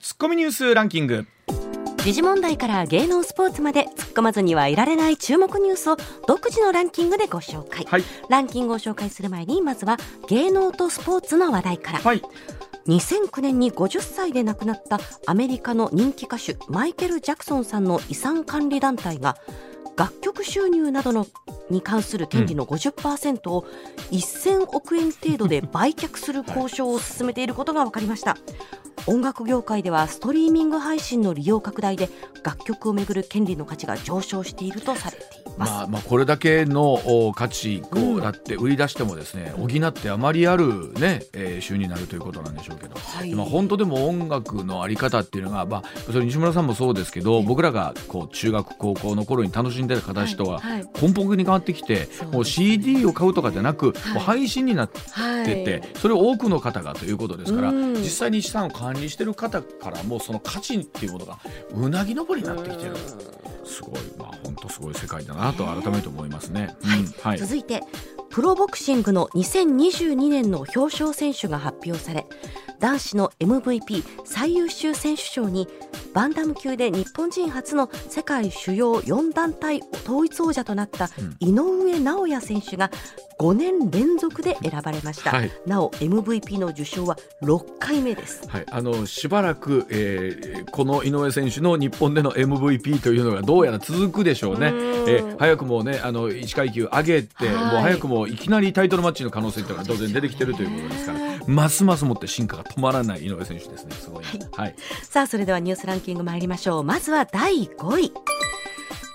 ツッコミニュースランキング。時事問題から芸能スポーツまで突っ込まずにはいられない注目ニュースを独自のランキングでご紹介、はい。ランキングを紹介する前にまずは芸能とスポーツの話題から、はい。2009年に50歳で亡くなったアメリカの人気歌手マイケル・ジャクソンさんの遺産管理団体が楽曲収入などのに関する権利の50%を1000億円程度で売却する交渉を進めていることが分かりました。音楽業界ではストリーミング配信の利用拡大で楽曲をめぐる権利の価値が上昇しているとされています、まあ、まあこれだけのお価値をだって売り出してもですね、補ってあまりある、ねえー収入になるということなんでしょうけど、はい。まあ、本当でも音楽のあり方っていうのが、まあ、それ西村さんもそうですけど僕らがこう中学高校の頃に楽しんでた形とは。根本的に変わってきて、もう CD を買うとかじゃなく、配信になってはい。て、それを多くの方がということですから、うん。実際に資産を管理してる方からもうその価値っていうものがうなぎ登りになってきてる。すごい、まあ、本当すごい世界だなと改めて思いますね。はい。続いてプロボクシングの2022年の表彰選手が発表され男子の MVP 最優秀選手賞にバンダム級で日本人初の世界主要4団体統一王者となった井上尚弥選手が5年連続で選ばれました、はい。なお MVP の受賞は6回目です。はい、あのしばらく、えーこの井上選手の日本での MVP というのがどうやら続くでしょうね。うん。えー早くもねあの1階級上げて、はい。もう早くもいきなりタイトルマッチの可能性というのが当然出てきてるということですからますますもって進化が止まらない井上選手ですね。すごい。な。はい、さあそれではニュースランキング参りましょう。まずは第5位。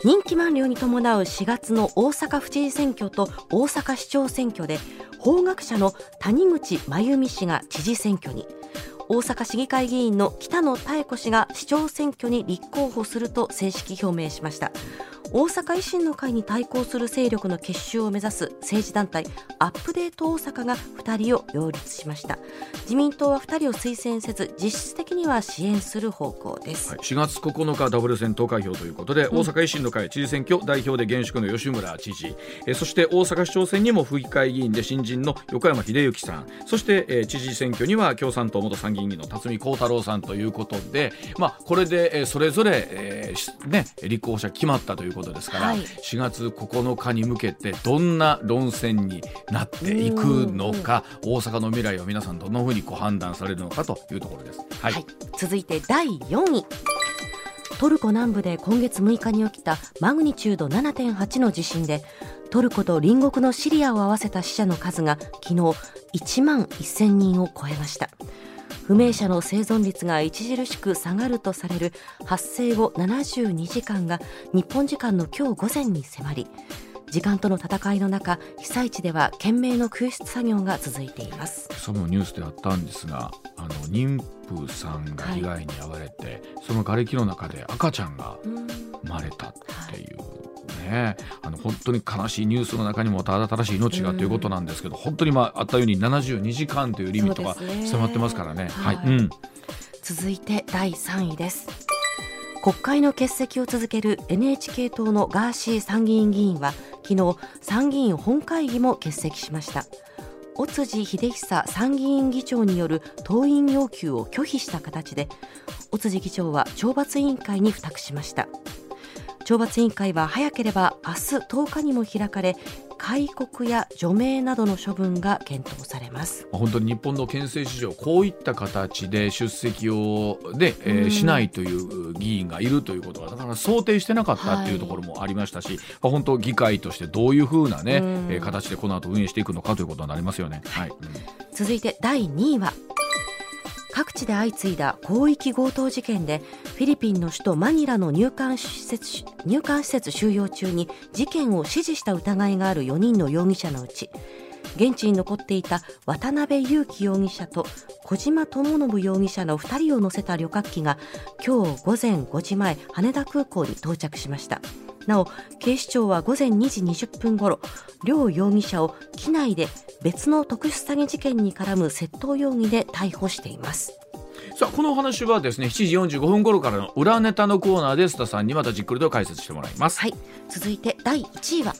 任期満了に伴う4月の大阪府知事選挙と大阪市長選挙で法学者の谷口真由美氏が知事選挙に大阪市議会議員の北野妙子氏が市長選挙に立候補すると正式表明しました。大阪維新の会に対抗する勢力の結集を目指す政治団体アップデート大阪が2人を擁立しました。自民党は2人を推薦せず実質的には支援する方向です、はい、4月9日ダブル選投開票ということで、大阪維新の会知事選挙代表で現職の吉村知事、えーそして大阪市長選にも府議会議員で新人の横山秀幸さん。そして、えー知事選挙には共産党元参議員の辰巳幸太郎さんということで、まあ、これで、えーそれぞれ、えーしね、立候補者決まったということですから、はい。4月9日に向けてどんな論戦になっていくのか大阪の未来を皆さんどんなふうにご判断されるのかというところです。はい。はい、続いて第4位。トルコ南部で今月6日に起きたマグニチュード7.8の地震でトルコと隣国のシリアを合わせた死者の数が昨日1万1000人を超えました不明者の生存率が著しく下がるとされる発生後72時間が日本時間の今日午前に迫り時間との戦いの中被災地では懸命の救出作業が続いています。そのニュースであったんですがあの妊婦さんが被害に遭われて、その瓦礫の中で赤ちゃんが生まれたっていう。ね、あの本当に悲しいニュースの中にもただただしい命がということなんですけど、本当にまああったように72時間というリミットが迫ってますからね。はい、はい。うん、続いて第3位です。国会の欠席を続ける NHK 党のガーシー参議院議員は昨日参議院本会議も欠席しました。尾辻秀久参議院議長による党員要求を拒否した形で尾辻議長は懲罰委員会に付託しました。懲罰委員会は早ければ明日10日にも開かれ戒告や除名などの処分が検討されます。まあ本当に日本の憲政史上こういった形で出席をで、えーうん。しないという議員がいるということがだから想定してなかったっていうところもありましたし、まあ本当議会としてどういうふうなね、うん。えー形でこの後運営していくのかということになりますよね。はい、うん。続いて第2位は各地で相次いだ広域強盗事件でフィリピンの首都マニラの入管施設入管施設収容中に事件を指示した疑いがある4人の容疑者のうち現地に残っていた渡辺優樹容疑者と小島智信容疑者の2人を乗せた旅客機が今日午前5時前羽田空港に到着しました。なお警視庁は午前2時20分ごろ両容疑者を機内で別の特殊詐欺事件に絡む窃盗容疑で逮捕しています。さあこのお話はですね7時45分頃からの裏ネタのコーナーで須田さんにまたじっくりと解説してもらいます。はい。続いて第1位は。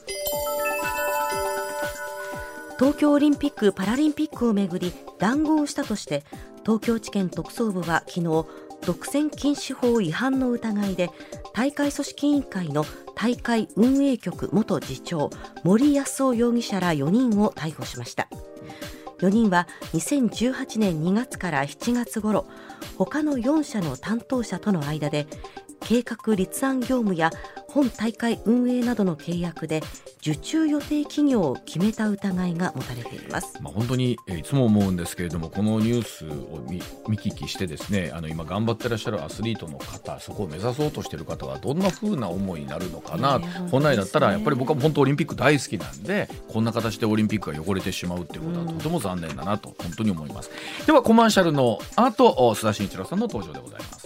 東京オリンピック・パラリンピックをめぐり談合をしたとして東京地検特捜部は昨日独占禁止法違反の疑いで大会組織委員会の大会運営局元次長森康夫容疑者ら4人を逮捕しました。4人は2018年2月から7月頃他の4社の担当者との間で計画立案業務や本大会運営などの契約で受注予定企業を決めた疑いが持たれています、まあ、本当にいつも思うんですけれどもこのニュースを見見聞きしてですねあの今頑張ってらっしゃるアスリートの方そこを目指そうとしている方はどんなふうな思いになるのかな、ね、本来だったらやっぱり僕は本当オリンピック大好きなんでこんな形でオリンピックが汚れてしまうっていうことはとても残念だなと本当に思います。ではコマーシャルの後須田慎一郎さんの登場でございます。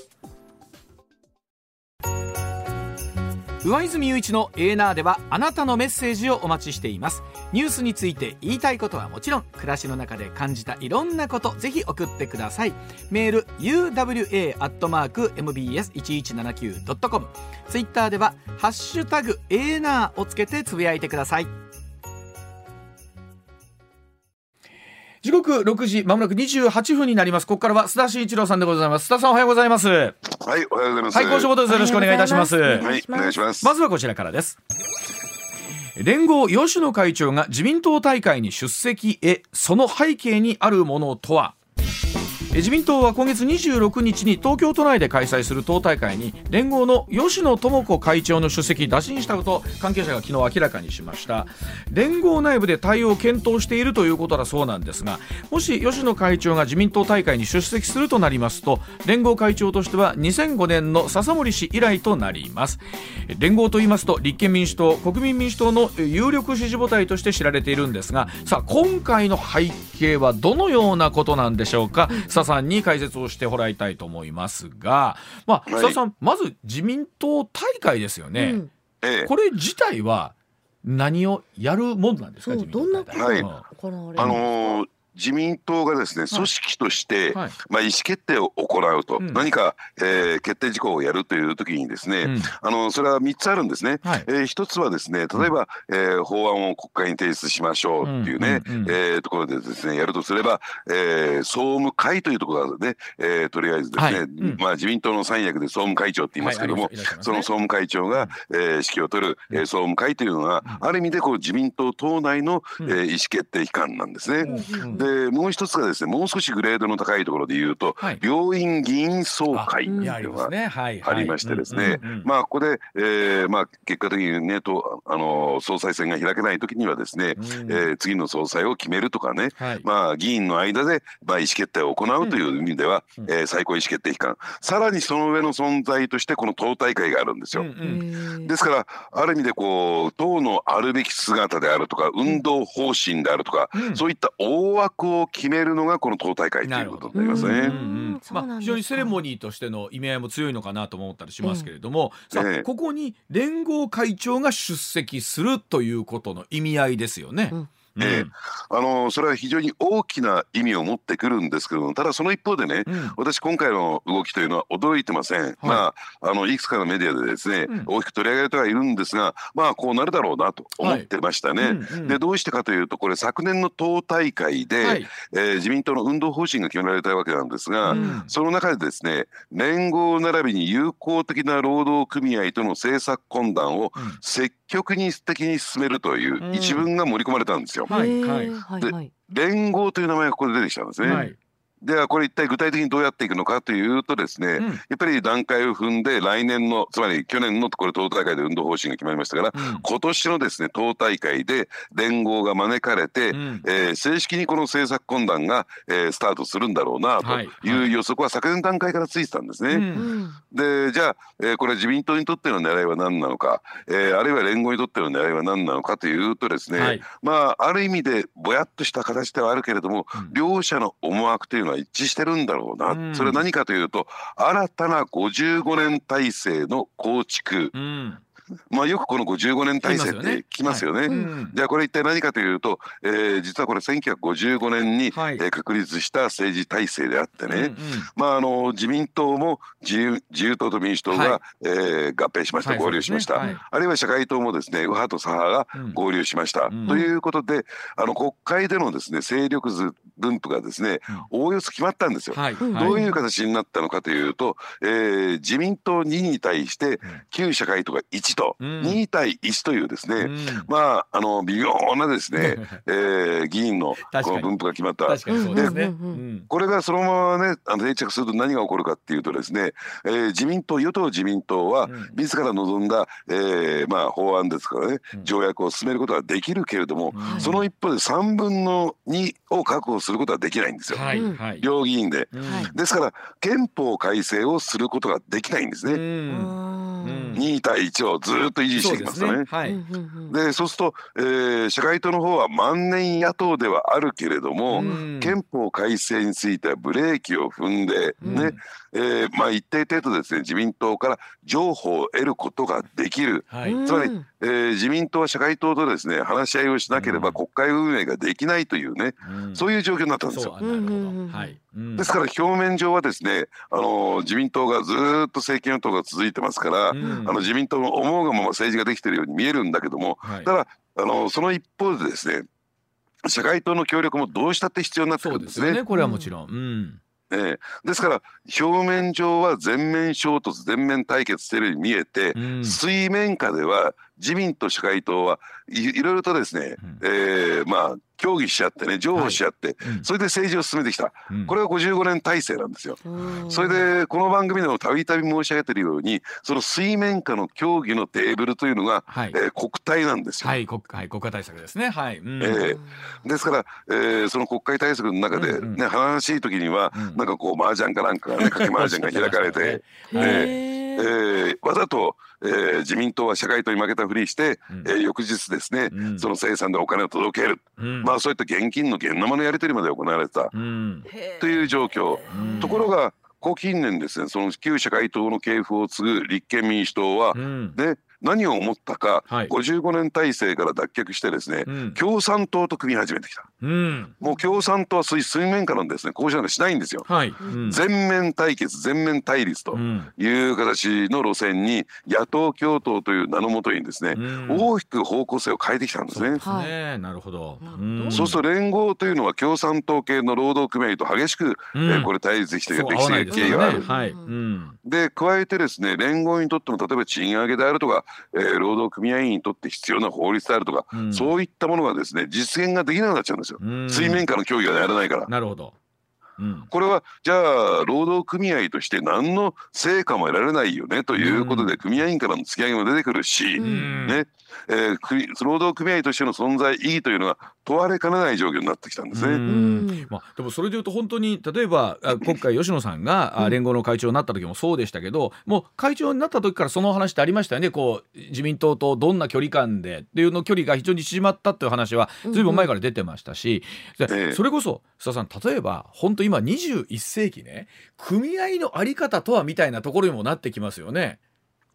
上泉雄一のエーナーではあなたのメッセージをお待ちしています。ニュースについて言いたいことはもちろん暮らしの中で感じたいろんなことぜひ送ってください。メール uwa.mbs1179.com ツイッターではハッシュタグエーナーをつけてつぶやいてください。時刻6時まもなく28分になります。ここからは須田慎一郎さんでございます。須田さんおはようございます。はいおはようございます。はい今週もどうぞよろしくお願いいたします。はいお願いします。まずはこちらからです。連合吉野会長が自民党大会に出席へその背景にあるものとは？自民党は今月26日に東京都内で開催する党大会に連合の吉野智子会長の出席打診したこと関係者が昨日明らかにしました。連合内部で対応を検討しているということだそうなんですがもし吉野会長が自民党大会に出席するとなりますと連合会長としては2005年の笹森氏以来となります。連合と言いますと立憲民主党国民民主党の有力支持母体として知られているんですがさあ今回の背景はどのようなことなんでしょうか。須さんに解説をしてもらいたいと思いますが、まあ、はい、田さんまず自民党大会ですよね、うん。これ自体は何をやるもんなんですかどんなことが行われる、あのー自民党がですね組織として、はい、まあ、意思決定を行うと、うん、何か、えー、決定事項をやるという時にですね、うん、あのそれは3つあるんですね。はい、えー、1つはですね例えば、えー、法案を国会に提出しましょうっていうね、うんうんうん、えー、ところでですねやるとすれば、えー、総務会というところで、えー、とりあえずですね、はい、まあ、自民党の三役で総務会長って言いますけども、はい。ね、その総務会長が、えー、指揮を執る、えー、総務会というのは、ある意味でこう自民党党内の、えー、意思決定機関なんですね。でもう一つがですねもう少しグレードの高いところで言うと、はい、両院議員総会っていうのがありましてですね。まあここで、えーまあ、結果的にねとあの総裁選が開けない時にはですね、うん、えー、次の総裁を決めるとかね、はい、まあ議員の間で、まあ、意思決定を行うという意味では、うん、えー、最高意思決定機関。さらにその上の存在としてこの党大会があるんですよ。うんうん、ですからある意味でこう党のあるべき姿であるとか運動方針であるとか、うん、そういった大枠を決めるのがこの党大会ということになりますね。まあ、非常にセレモニーとしての意味合いも強いのかなと思ったりしますけれども、さあ、ここに連合会長が出席するということの意味合いですよね。うんえー、あのそれは非常に大きな意味を持ってくるんですけどもただその一方でね、うん、私今回の動きというのは驚いてません、はい、まああのいくつかのメディアでですね、うん、大きく取り上げられてはいるんですがまあこうなるだろうなと思ってましたね、はいうん。うん、でどうしてかというとこれ昨年の党大会で、はい、えー、自民党の運動方針が決められたわけなんですが、うん、その中でですね連合並びに友好的な労働組合との政策懇談を積極的に進めるという一文が盛り込まれたんですよ。はいはい、で連合という名前がここで出てきたんですね。はいではこれ一体具体的にどうやっていくのかというとですね、うん、やっぱり段階を踏んで来年のつまり去年のこれ党大会で運動方針が決まりましたから、うん、今年のですね党大会で連合が招かれて、うん、えー、正式にこの政策懇談が、えー、スタートするんだろうなという予測は昨年段階からついてたんですね。でじゃあ、えー、これ自民党にとっての狙いは何なのか、えー、あるいは連合にとっての狙いは何なのかというとですね、はい、まあある意味でぼやっとした形ではあるけれども、両者の思惑というのは一致してるんだろうな、うん、それは何かというと新たな55年体制の構築、うん まあ、よくこの55年体制って聞きますよね。じゃあこれ一体何かというと、えー、実はこれ1955年に、はい、えー、確立した政治体制であってね、うんうん、まあ、あの自民党も自由自由党と民主党が、はい、えー、合併しました、合流しました、はい。ね、あるいは社会党もですね右派と左派が合流しました、うん、ということであの国会でのですね勢力図分布がですね、おおよそ決まったんですよ。どういう形になったのかというと、えー、自民党2に対して旧社会党が1と、うん、2対1というですね、うん、まああの微妙なですね、えー、議員のこの分布が決まった。で、これがそのままねあの定着すると何が起こるかっていうとですね、えー、自民党与党自民党は自ら望んだ、えー、まあ法案ですからね条約を進めることができるけれども、その一方で3分の2を確保することはできないんですよ、両議員で。ですから憲法改正をすることができないんですね。2対1をずっと維持してきますよね。はい、でそうすると、えー、社会党の方は万年野党ではあるけれども、憲法改正についてはブレーキを踏んでね、えー、まあ一定程度ですね自民党から情報を得ることができる、はい、つまり、えー、自民党は社会党とですね話し合いをしなければ国会運営ができないというね、うん、そういう状況になったんですよ。はい。ですから表面上はですね、あの自民党がずっと政権与党が続いてますから、うん、あの自民党の思うがまま政治ができているように見えるんだけども、はい、ただあのその一方でですね社会党の協力もどうしたって必要になってくるんですね。そうですよねこれはもちろん、うんえー、ですから表面上は全面衝突全面対決しているように見えて、うん、水面下では自民と社会党はいいろいろとですね、うん、えー、まあ協議し合ってね譲歩し合って、はいうん、それで政治を進めてきた、うん、これが55年体制なんですよ。それでこの番組でもたびたび申し上げているようにその水面下の協議のテーブルというのが、はい、えー、国体なんですよ。はい国はい、国家対策ですね。はい、うん、えー、ですから、えー、その国会対策の中でね、うんうん、話しい時には、うん、なんかこう麻雀かなんかねかけ麻雀が開かれて。えーえー、わざと、えー、自民党は社会党に負けたふりして、うん、えー、翌日ですね、うん、その生産でお金を届ける、うん、まあそういった現金の現生のやり取りまで行われた、という状況、ところがここ近年ですねその旧社会党の系譜を継ぐ立憲民主党は、ね何を思ったか、はい、55年体制から脱却してですね、うん、共産党と組み始めてきた、うん、もう共産党は水水面下のですね。交渉なんかしないんですよ、はい。うん、全面対決全面対立という形の路線に野党共闘という名のもとにですね、大きく方向性を変えてきたんですね。はい、なるほど、そうすると連合というのは共産党系の労働組合と激しく、えー、これ対立してきてきて経緯がある。はい、で加えてですね連合にとっても例えば賃上げであるとかえー、労働組合員にとって必要な法律であるとか、うん、そういったものがですね実現ができなくなっちゃうんですよ、水面下の協議がやらないから。なるほどうん、これはじゃあ労働組合として何の成果も得られないよねということで、組合員からの突き上げも出てくるし、うん、ね。えー、労働組合としての存在意義というのが問われかねない状況になってきたんですね。まあ、でもそれでいうと本当に例えば今回吉野さんが連合の会長になった時もそうでしたけど、もう会長になった時からその話ってありましたよねこう自民党とどんな距離感でっていうの距離が非常に縮まったっていう話はずいぶん。前から出てましたし、うんそれこそ須田さん例えば本当今21世紀ね組合の在り方とはみたいなところにもなってきますよね。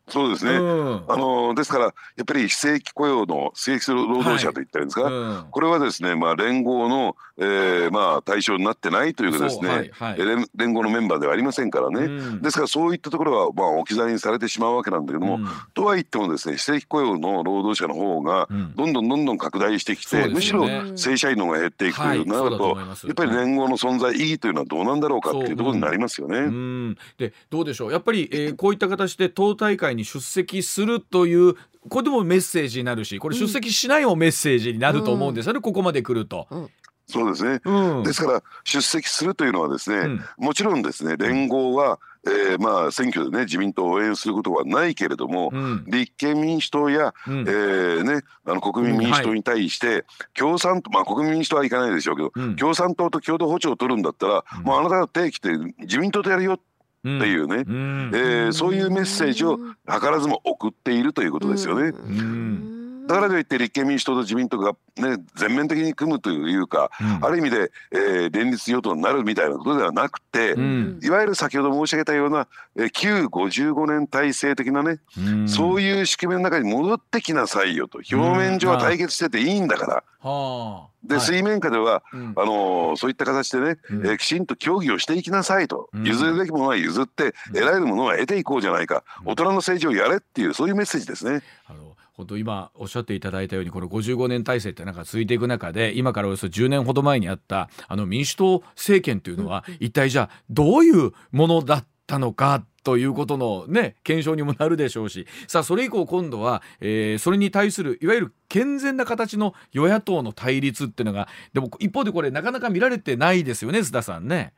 そうですね、うん、あのですからやっぱり非正規雇用の正規労働者とい。ったらいいんですか、はいうん、これはですね、まあ、連合の、えーまあ、対象になってないというかですね、はいはい、連連合のメンバーではありませんからね、うん、ですからそういったところは、まあ、置き去りにされてしまうわけなんだけども、とは言ってもですね非正規雇用の労働者の方がどんどんどんどん拡大してきて、ね、むしろ正社員の方が減っていくというなると、やっぱり連合の存在意義というのはどうなんだろうかっていうところになりますよね。でどうでしょう？やっぱり、えー、こういった形で党大会に出席すするというこれでもメッセージになるしこれ出席しないもメッセージになると思うんです。よね、うん、ここまで来ると。うん。そうですね、うん、ですから出席するというのはですね、うん、もちろんですね連合は、えー、まあ選挙でね自民党を応援することはないけれども、うん、立憲民主党や、うん、えー、ね、あの国民民主党に対して、共産党、まあ、国民民主党はいかないでしょうけど、共産党と共同歩調を取るんだったら、もうあなたが手来て自民党とやるよっていうね、うん、えー、そういうメッセージを図らずも送っているということですよね。だからといって立憲民主党と自民党が、ね、全面的に組むというか、うん、ある意味で、えー、連立与党になるみたいなことではなくて、うん、いわゆる先ほど申し上げたような、えー、旧55年体制的なね、うん、そういう仕組みの中に戻ってきなさいよと。表面上は対決してていいんだから。はあで、水面下では、あのそういった形でね、えー、きちんと協議をしていきなさいと、譲るべきものは譲って得られるものは得ていこうじゃないか、大人の政治をやれっていうそういうメッセージですね。あの本当今おっしゃっていただいたようにこの55年体制ってなんか続いていく中で今からおよそ10年ほど前にあったあの民主党政権というのは一体じゃあどういうものだったのかということのね検証にもなるでしょうしさあそれ以降今度は、えー、それに対するいわゆる健全な形の与野党の対立っていうのがでも一方でこれなかなか見られてないですよね須田さんね。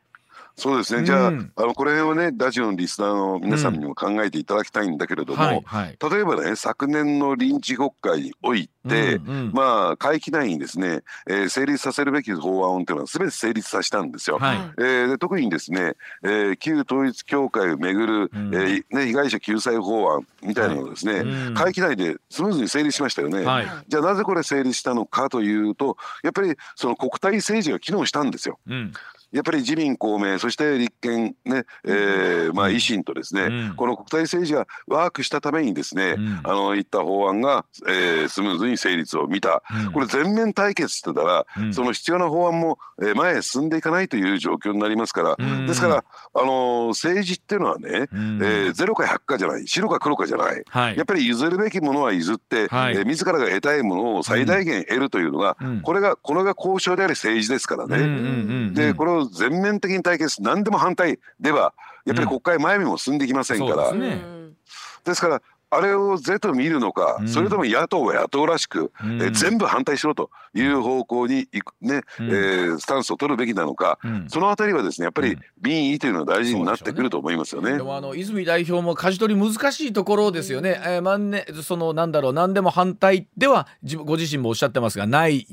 そうですね、じゃあ、うん、あのこれをね、ラジオのリスナーの皆さんにも考えていただきたいんだけれども、うんはいはい、例えばね、昨年の臨時国会において、うんうん、まあ、会期内にですね、えー、成立させるべき法案というのは、すべて成立させたんですよ。はい、えー、で特にですね、えー、旧統一教会をめぐる、うん、えー、ね、被害者救済法案みたいなのがですね、はい、会期内でスムーズに成立しましたよね。はい、じゃあ、なぜこれ成立したのかというと、やっぱりその国対政治が機能したんですよ。うん。やっぱり自民公明そして立憲ね、えー、まあ維新とですね、うん、この国際政治がワークしたためにですね、うん、あのいった法案が、えー、スムーズに成立を見た、うん、これ全面対決してたら、その必要な法案も、えー、前へ進んでいかないという状況になりますから、ですからあの政治っていうのはね、えー、ゼロか100かじゃない白か黒かじゃない、はい、やっぱり譲るべきものは譲って、はい、えー、自らが得たいものを最大限得るというのが、これがこれが交渉であり政治ですからね。でこれを全面的に対決何でも反対ではやっぱり国会前にも進んできませんから、うん、ですからあれを是と見るのか、うん、それとも野党は野党らしく、うん、え全部反対しろという方向にいくね、うん、えー、スタンスを取るべきなのか、うん、そのあたりはですねやっぱり民意というのは大事になってくると思いますよね。で、ね、もあの泉代表も舵取り難しいところですよね。えー、万年そのなんだろう何でも反対ではご自身もおっしゃってますがない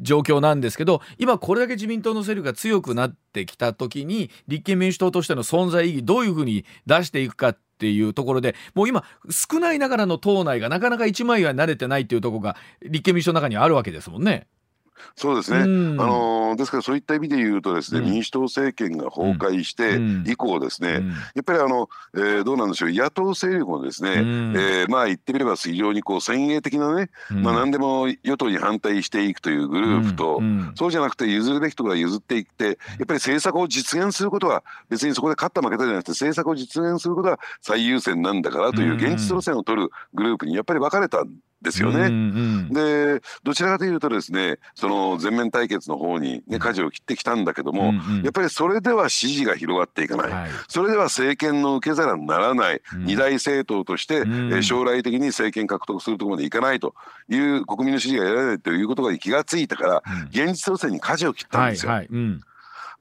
状況なんですけど今これだけ自民党の勢力が強くなってきた時に立憲民主党としての存在意義どういうふうに出していくかってていうところでもう今少ないながらの党内がなかなか一枚岩に慣れてないっていうとこが立憲民主党の中にはあるわけですもんね。そうですね、あのですからそういった意味で言うとですね、うん、民主党政権が崩壊して以降ですね、うん、やっぱりあの、えー、どうなんでしょう野党勢力もですね、うん、えー、まあ言ってみれば非常にこう先鋭的なね、まあ何でも与党に反対していくというグループと、そうじゃなくて譲るべきところは譲っていってやっぱり政策を実現することは別にそこで勝った負けたじゃなくて政策を実現することは最優先なんだからという現実路線を取るグループにやっぱり分かれたんですよね。うんうん、でどちらかというとですねその全面対決の方にね舵を切ってきたんだけども、うんうん、やっぱりそれでは支持が広がっていかない、はい、それでは政権の受け皿にならない、うん、二大政党として、うん、え将来的に政権獲得するところまでいかないと。いう国民の支持が得られないということが気がついたから、現実路線に舵を切ったんですよ。はいはい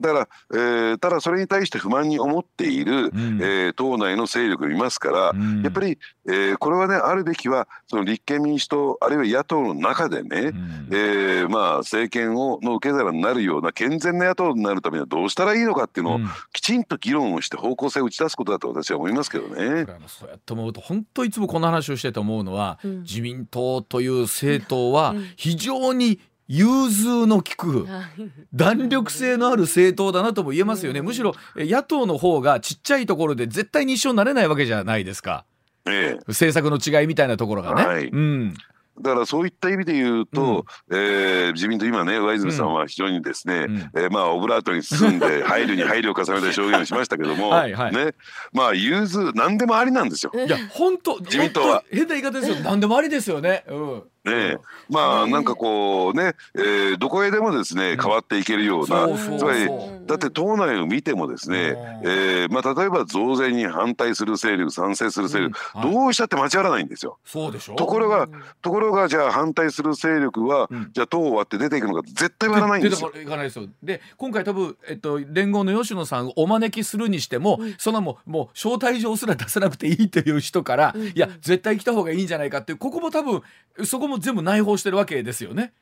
だから、えー、ただそれに対して不満に思っている、うん、えー、党内の勢力いますから、うん、やっぱり、えー、これはねあるべきはその立憲民主党あるいは野党の中でね、うん、えー、まあ、政権をの受け皿になるような健全な野党になるためにはどうしたらいいのかっていうのを、きちんと議論をして方向性を打ち出すことだと私は思いますけどね。そうやって思うと本当いつもこの話をしてて思うのは、自民党という政党は非常に融通の利く 弾力性のある政党だなとも言えますよね。むしろ野党の方がちっちゃいところで絶対に一緒になれないわけじゃないですか、ええ、政策の違いみたいなところがね。はい、うん。だからそういった意味で言うと、うん、えー、自民党今ね上泉さん。は非常にですね、うん、えー、まあオブラートに包んで配慮に配慮を重ねて証言をしましたけども はい、ねまあ融通何でもありなんですよ。いや本当自民党は。変な言い方ですよ。何でもありですよね。うんねまあなんかこうね、えー、どこへでもですね変わっていけるような、つまりだって党内を見てもですね、えー、まあ例えば増税に反対する勢力賛成する勢力、どうしたって間違わないんですよ。そうでしょ？ところがところがじゃあ反対する勢力は、じゃあ党を割って出ていくのか絶対割らないんですよ。ですよで今回多分、えっと、連合の吉野さんをお招きするにしても、そのももう招待状すら出さなくていいという人から、いや絶対来た方がいいんじゃないかっていうここも多分そこも全部内包してるわけですよね。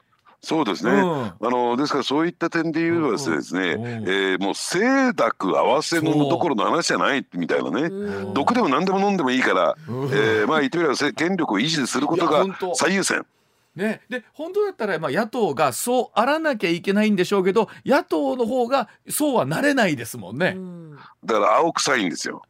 そうですね、うん、あのですからそういった点で言うとですね、うん、えー、もう清濁合わせのどころの話じゃないみたいなね毒でも何でも飲んでもいいから、えー、まあ言ってみれば権力を維持することが最優先。ね、で本当だったらまあ野党がそうあらなきゃいけないんでしょうけど野党の方がそうはなれないですもんね。だから青臭いんですよ。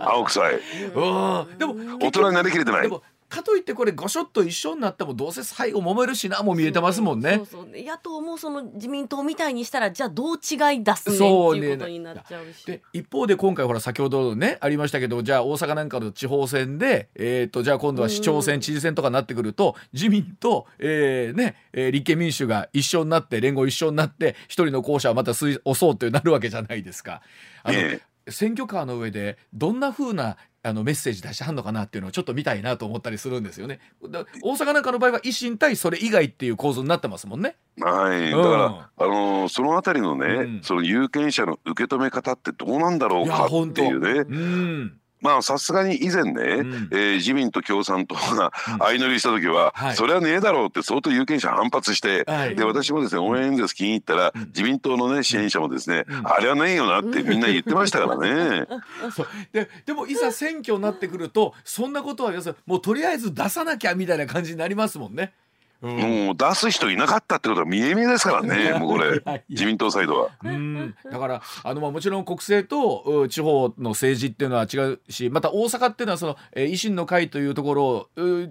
青臭い。うん。でも大人になりきれてない。かといってこれごしょっと一緒になってもどうせ最後揉めるしなも見えてますもんね。そうそう野党もその自民党みたいにしたらじゃあどう違い出すねっていうことになっちゃうし。で一方で今回ほら先ほどねありましたけどじゃあ大阪なんかの地方選で、えーと、じゃあ今度は市長選、知事選とかになってくると自民と、えーねえー、立憲民主が一緒になって連合一緒になって一人の候補者はまた押そうってなるわけじゃないですか。あの、えー、選挙カーの上でどんな風なあのメッセージ出してはんのかなっていうのをちょっと見たいなと思ったりするんですよね。大阪なんかの場合は維新対それ以外っていう構図になってますもんね。はい、だから、うん、あのー、そのあたりのね、うん、その有権者の受け止め方ってどうなんだろうかっていうね。うんまあさすがに以前ね、うん、えー、自民と共産党が相乗りした時は、うんそれはねえだろうって相当有権者反発して、はい、で私もですね応援演説気に入ったら、うん、自民党のね支援者もですね、あれはねえよなってみんな言ってましたからね。ででもいざ選挙になってくるとそんなことはもうとりあえず出さなきゃみたいな感じになりますもんね。もう出す人いなかったってことは見え見えですからね、もうこれ、自民党サイドは。うん。だからあの、まあ、もちろん国政と地方の政治っていうのは違うし、また大阪っていうのはその、えー、維新の会というところを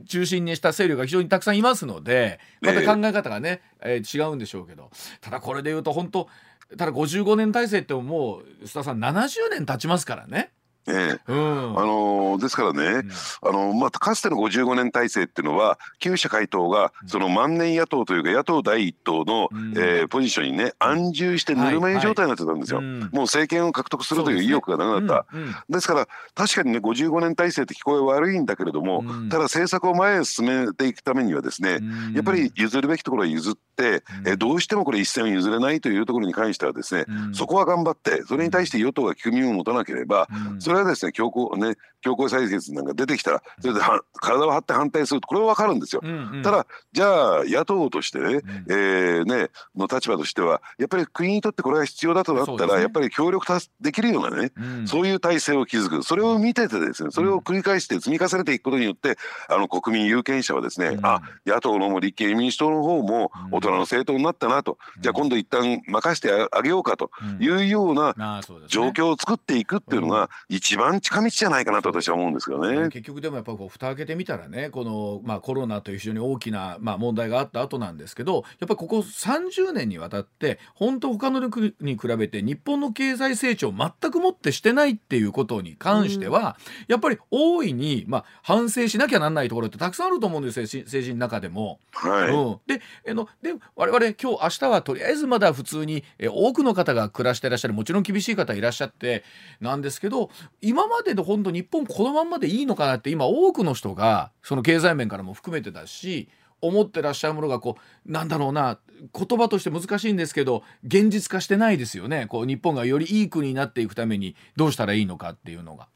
中心にした勢力が非常にたくさんいますので、また考え方がね、えー、違うんでしょうけど、ただこれでいうと、本当、ただ55年体制ってもう、須田さん、70年経ちますからね。ええ、うん、あのですからね、うん、あのまあ、かつての55年体制っていうのは旧社会党がその万年野党というか野党第一党の、うん、えー、ポジションにね安住してぬるま湯状態になってたんですよ、はいはい、もう政権を獲得するという意欲がなくなった、ねうん、ですから確かにね55年体制って聞こえ悪いんだけれども、ただ政策を前へ進めていくためにはですね、やっぱり譲るべきところは譲って、えー、どうしてもこれ一線を譲れないというところに関してはですね、そこは頑張ってそれに対して与党が聞く耳を持たなければ、それれはですね強硬ね強行採決なんか出てきたらそれでは体を張って反対するとこれは分かるんですよ。うんうん、ただじゃあ野党としてね,、うん、えー、ねの立場としてはやっぱり国にとってこれが必要だとなったら、ね、やっぱり協力できるようなね、うん、そういう体制を築く。それを見ててですねそれを繰り返して積み重ねていくことによってあの国民有権者はですね、うん、あ野党のも立憲民主党の方も大人の政党になったなと、じゃあ今度一旦任せてあげようかというような状況を作っていくっていうのが一番近道じゃないかなと私は思うんですけどね。結局でもやっぱこう蓋開けてみたらねこの、まあ、コロナという非常に大きな、まあ、問題があった後なんですけどやっぱりここ30年にわたって本当他の国に比べて日本の経済成長全くもってしてないっていうことに関しては、うん、やっぱり大いに、まあ、反省しなきゃなんないところってたくさんあると思うんですよ政治の中でも。はいうん、であので我々今日明日はとりあえずまだ普通にえ多くの方が暮らしてらっしゃるもちろん厳しい方いらっしゃってなんですけど今までの本当日本このまんまでいいのかなって今多くの人がその経済面からも含めてだし思ってらっしゃるものがこうなんだろうな言葉として難しいんですけど現実化してないですよねこう日本がよりいい国になっていくためにどうしたらいいのかっていうのが。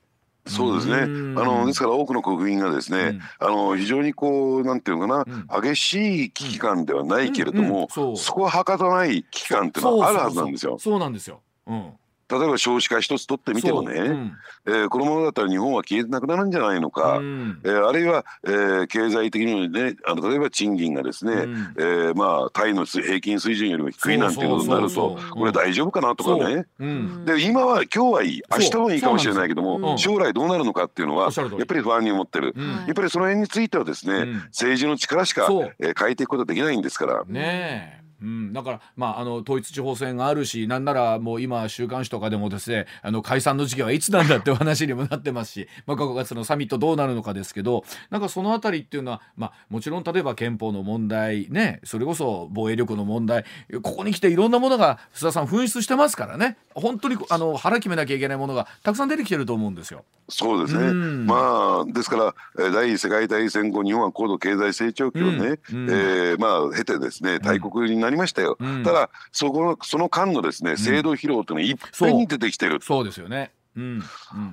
そうですね。あのですから多くの国民がですね、うん、あの非常にこうなんていうのかな、うん、激しい危機感ではないけれども、うん、そこははかとない危機感っていうのはあるはずなんですよ。そうなんですよ。うん。例えば少子化一つ取ってみてもね、う。ん、えー、このままだったら日本は消えてなくなるんじゃないのか、うん、えー、あるいは、えー、経済的にねあの例えば賃金がですね、うん、えー、まあタイの平均水準よりも低いなんていうことになるとこれ大丈夫かなとかね、う。ん、で今は今日はいい明日もいいかもしれないけども将来どうなるのかっていうのはやっぱり不安に思ってる、やっぱりその辺についてはですね、政治の力しか、えー、変えていくことはできないんですから。ねうん、だから、まあ、あの統一地方選があるしなんならもう今週刊誌とかでもですねあの解散の時期はいつなんだってお話にもなってますし、まあ、5月のサミットどうなるのかですけどなんかその辺りっていうのは、まあ、もちろん例えば憲法の問題ねそれこそ防衛力の問題ここに来ていろんなものが須田さん紛失してますからね。本当にあの腹決めなきゃいけないものがたくさん出てきてると思うんですよ。そうですね、うん、まあですから第二次世界大戦後日本は高度経済成長期をね、うん。うん、えー、まあ経てですね大国になりましたよ、うん、ただそこのその間のですね制度疲労というのはいっぺんに出てきてる、そうですよねうん、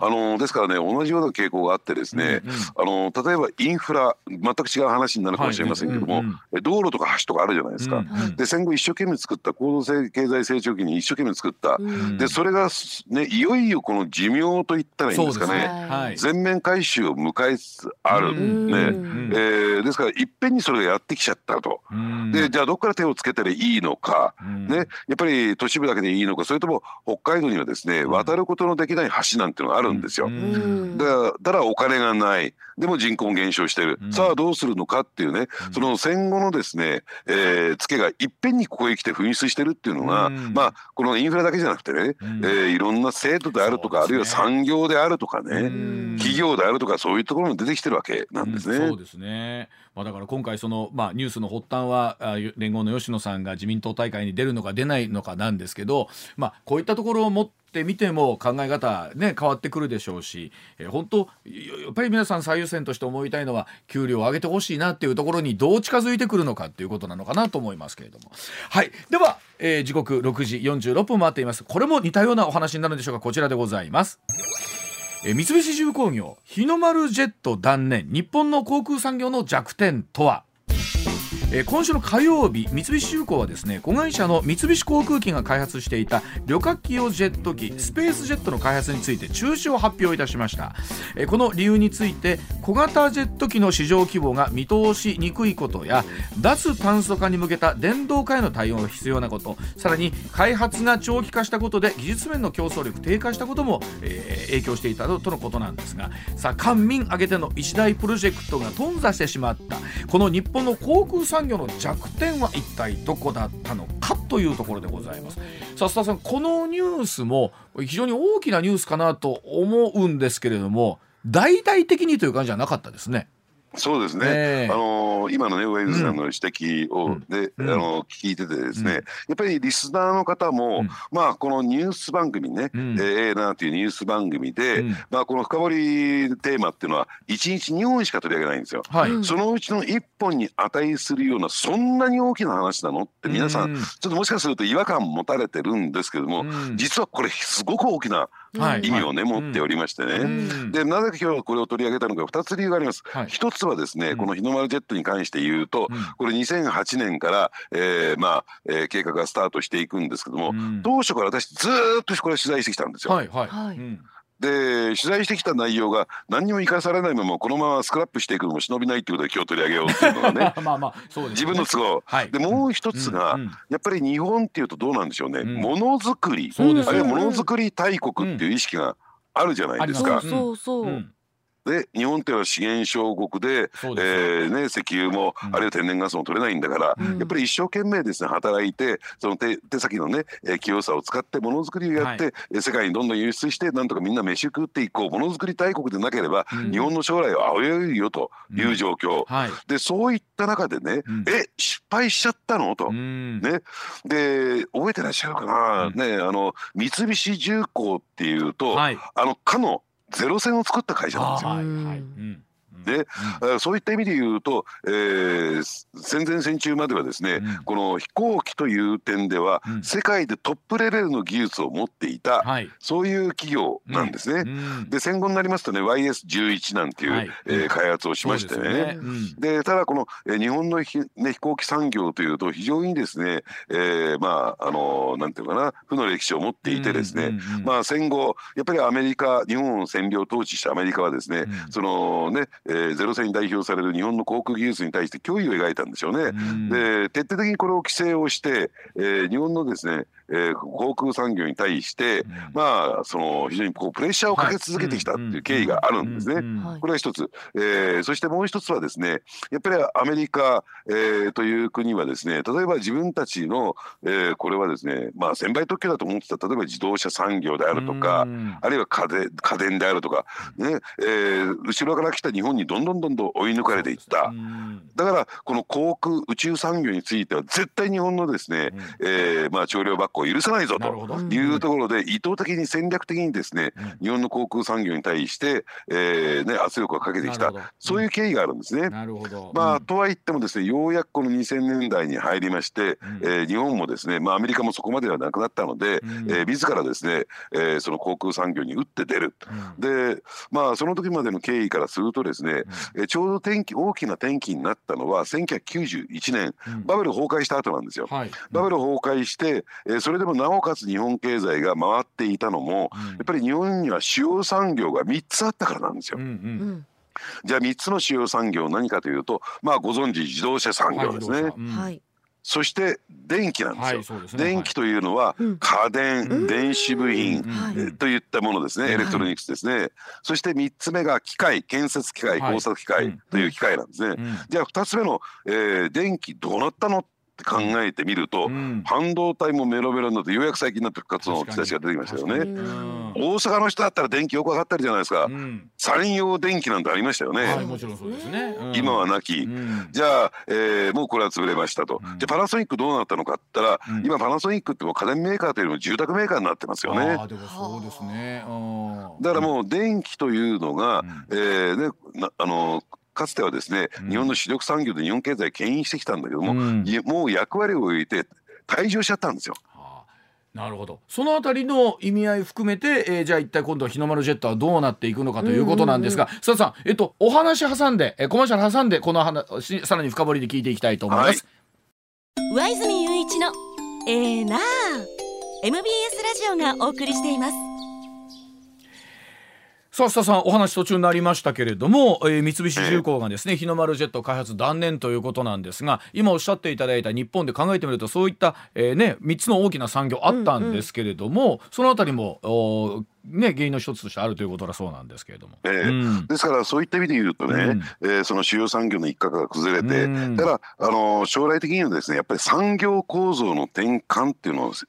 あのですからね同じような傾向があってですね、うんうん、あの例えばインフラ全く違う話になるかもしれませんけども、はいうんうん、道路とか橋とかあるじゃないですか、うんうん、で戦後一生懸命作った高度経済成長期に一生懸命作った、うん、でそれが、ね、いよいよこの寿命といったらいいんですかね、はい、全面回収を迎えつつある、ね。えー、ですからいっぺんにそれがやってきちゃったと、でじゃあどこから手をつけたらいいのか、ね、やっぱり都市部だけでいいのか。それとも北海道にはですね渡ることのできない橋なんていうのがあるんですよ。だからお金がない。でも人口も減少してる、さあどうするのかっていうね、その戦後のですね、えー、ツケがいっぺんにここへ来て噴出してるっていうのが、まあこのインフラだけじゃなくてね、えー、いろんな制度であるとか、あるいは産業であるとかね、企業であるとかそういうところも出てきてるわけなんですね。そうですねまあ、だから今回その、まあ、ニュースの発端は連合の吉野さんが自民党大会に出るのか出ないのかなんですけど、まあ、こういったところを持ってみても考え方、ね、変わってくるでしょうし、えー、本当やっぱり皆さん最優先として思いたいのは給料を上げてほしいなっていうところにどう近づいてくるのかっていうことなのかなと思いますけれども。はい、では、えー、時刻6時46分回っていますこれも似たようなお話になるんでしょうかこちらでございます。え三菱重工業日の丸ジェット断念。日本の航空産業の弱点とは？えー、今週の火曜日三菱重工はですね子会社の三菱航空機が開発していた旅客機用ジェット機スペースジェットの開発について中止を発表いたしました、えー、この理由について小型ジェット機の市場規模が見通しにくいことや脱炭素化に向けた電動化への対応が必要なことさらに開発が長期化したことで技術面の競争力低下したことも、えー、影響していたとのことなんですがさあ官民挙げての一大プロジェクトが頓挫してしまった。この日本の航空産業の弱点は一体どこだったのかというところでございます。さあ須田さんこのニュースも非常に大きなニュースかなと思うんですけれども大々的にという感じじゃなかったですね。そうですね、えー、あの今のねウェイズさんの指摘を、うん、で、うん、あの聞いててですね、うん、やっぱりリスナーの方も、まあこのニュース番組ね、うん、えー、なんていうニュース番組で、まあこの深掘りテーマっていうのは1日2本しか取り上げないんですよ。はい、そのうちの1本に値するようなそんなに大きな話なのって皆さん、ちょっともしかすると違和感持たれてるんですけども、実はこれすごく大きな意味をね、持っておりましてね、でなぜか今日これを取り上げたのか2つ理由があります。はい、1つはですね、この日の丸ジェットに関して言うと、これ2008年から、えー、まあ、えー、計画がスタートしていくんですけども、当初から私ずっとこれ取材してきたんですよ。はいはい、で取材してきた内容が何にも生かされないままこのままスクラップしていくのも忍びないっていうことで今日取り上げようっていうのがね。まあまあそうです、ね、自分の都合、はい、でもう一つが、うんうん、やっぱり日本っていうとどうなんでしょうね、ものづくり、あるいはものづくり大国っていう意識があるじゃないですか。そうそう、で日本っては資源小国でで、えーね、石油も、うん、あるいは天然ガスも取れないんだから、うん、やっぱり一生懸命ですね働いてその手手先のね器用さを使ってものづくりをやって、はい、世界にどんどん輸出してなんとかみんな飯食っていこうものづくり大国でなければ、うん、日本の将来は危ういよという状況、はい、でそういった中でね、え失敗しちゃったの？と、ね。で覚えてらっしゃるかな、ねあの三菱重工っていうと、はい、あのかのゼロ戦を作った会社なんですよ。はいはいうんで、うん、そういった意味で言うと、えー、戦前戦中まではですね、うん、この飛行機という点では、うん、世界でトップレベルの技術を持っていた、はい、そういう企業なんですね。で戦後になりますとね YS11 なんていう、はい、えー、開発をしましてね。で、ね、ただこの、えー、日本のひ、ね、飛行機産業というと非常にですね、えー、まああのなんていうかな負の歴史を持っていてですね、まあ戦後やっぱりアメリカ日本を占領統治したアメリカはですね、そのね、えー、ゼロ戦に代表される日本の航空技術に対して脅威を描いたんでしょうね。で徹底的にこれを規制をして、えー、日本のですねえー、航空産業に対して、うん、まあその非常にこうプレッシャーをかけ続けてきたっていう経緯があるんですね。これは一つ、えー、そしてもう一つはですねやっぱりアメリカ、えー、という国はですね例えば自分たちの、えー、これはですねまあ専売特許だと思ってた例えば自動車産業であるとか、あるいは家電家電であるとか、ねえー、後ろから来た日本にどんどんどんどん追い抜かれていった。だからこの航空宇宙産業については絶対日本のですね、えー、まあ調量バッこを許さないぞというところで意図的に戦略的にですね、日本の航空産業に対して、えーね、圧力をかけてきた。そういう経緯があるんですね。なるほど。まあ、とは言ってもですねようやくこの2000年代に入りまして、うん、えー、日本もですね、まあ、アメリカもそこまではなくなったので、うん、えー、自らですね、えー、その航空産業に打って出る、うん、でまあその時までの経緯からするとですね、うん、えちょうど転機大きな転機になったのは1991年、バブル崩壊した後なんですよ。はい、バブル崩壊して、えー、それでもなおかつ日本経済が回っていたのも、やっぱり日本には主要産業が3つあったからなんですよ。うんうん。じゃあ3つの主要産業何かというとまあご存知自動車産業ですね。はい、そして電気なんですよ。はいすね、電気というのは家電、うん、電子部品、うん、といったものですね、エレクトロニクスですね。そして3つ目が機械、建設機械、工作機械という機械なんですね。じゃあ2つ目の、えー、電機どうなったのって考えてみると、うん、半導体もメロメロになってようやく最近に。なって復活の兆しが出てきましたよね。大阪の人だったら電機よく分かってるじゃないですか、うん、三洋電機なんてありましたよね。はい、もちろんそうですね、うん、今はなき、じゃあ、えー、もうこれは潰れましたと、じゃあパナソニックどうなったのかって言ったら、今パナソニックっても家電メーカーというよりも住宅メーカーになってますよね。あでもそうですね。だからもう電気というのが、うん、えー、ね、あのかつてはですね、うん、日本の主力産業で日本経済牽引してきたんだけども、うん、もう役割を終えて退場しちゃったんですよ。なるほどそのあたりの意味合い含めて、えー、じゃあ一体今度は日の丸ジェットはどうなっていくのかということなんですが須田さん、えっと、お話挟んで、えー、コマーシャル挟んでこの話さらに深掘りで聞いていきたいと思います。はい、上泉雄一のえー、な MBS ラジオがお送りしています。さあ、須田さん、お話途中になりましたけれども、えー、三菱重工がですね、日の丸ジェット開発断念ということなんですが、今おっしゃっていただいた日本で考えてみると、そういった、えー、ね、3つの大きな産業あったんですけれども、うんうん、そのあたりも、ね、原因の一つとしてあるということだそうなんですけれども。えー、うん、ですからそういった意味で言うとね、うん、えー、その主要産業の一角が崩れて、うん、だからあの将来的にはですねやっぱり産業構造の転換っていうのをし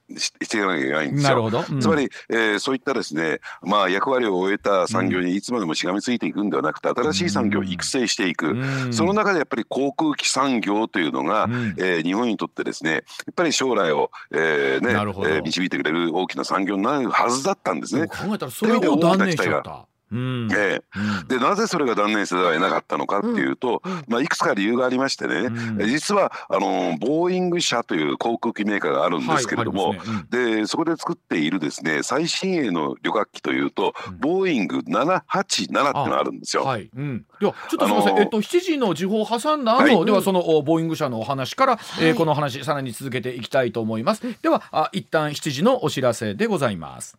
ていかなきゃいけないんですよ。なるほど。うん、つまり、えー、そういったですね、まあ、役割を終えた産業にいつまでもしがみついていくんではなくて新しい産業を育成していく、その中でやっぱり航空機産業というのが、うん、えー、日本にとってですねやっぱり将来を、えーねえー、導いてくれる大きな産業になるはずだったんですね。考えたらそれを断念しちゃった。うん。ええ、でなぜそれが断念せざるを得なかったのかっていうと、うん、まあ、いくつか理由がありましてね、うん、実はあのボーイング社という航空機メーカーがあるんですけれども、はいね。うん、でそこで作っているですね最新鋭の旅客機というと、ボーイング787っていうのがあるんですよ。はい、うん、ではちょっとすみません、えっと、7時の時報を挟んだ後、はい、ではそのボーイング社のお話から、はい、えー、この話さらに続けていきたいと思います。ではあ一旦7時のお知らせでございます。